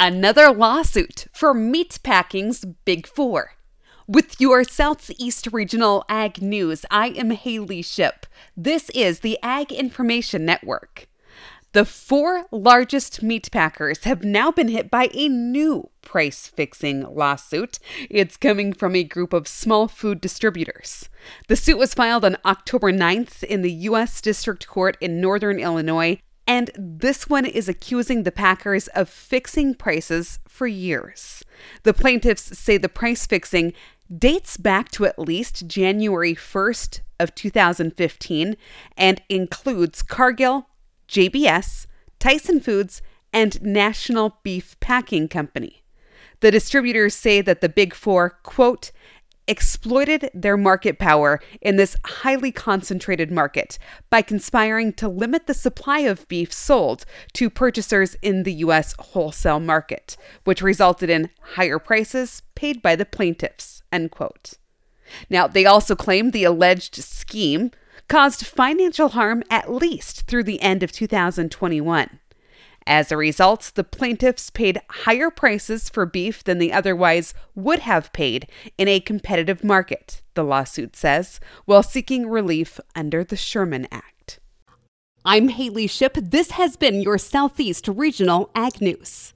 Another lawsuit for Meatpacking's Big Four. With your Southeast Regional Ag News, I am Haley Ship. This is the Ag Information Network. The four largest meat packers have now been hit by a new price fixing lawsuit. It's coming from a group of small food distributors. The suit was filed on October 9th in the U.S. District Court in Northern Illinois and this one is accusing the Packers of fixing prices for years. The plaintiffs say the price fixing dates back to at least January 1st of 2015 and includes Cargill, JBS, Tyson Foods, and National Beef Packing Company. The distributors say that the Big Four, quote, exploited their market power in this highly concentrated market by conspiring to limit the supply of beef sold to purchasers in the U.S. wholesale market, which resulted in higher prices paid by the plaintiffs. End quote. Now, they also claim the alleged scheme caused financial harm at least through the end of 2021. As a result, the plaintiffs paid higher prices for beef than they otherwise would have paid in a competitive market, the lawsuit says, while seeking relief under the Sherman Act. I'm Haley Ship. This has been your Southeast Regional Ag News.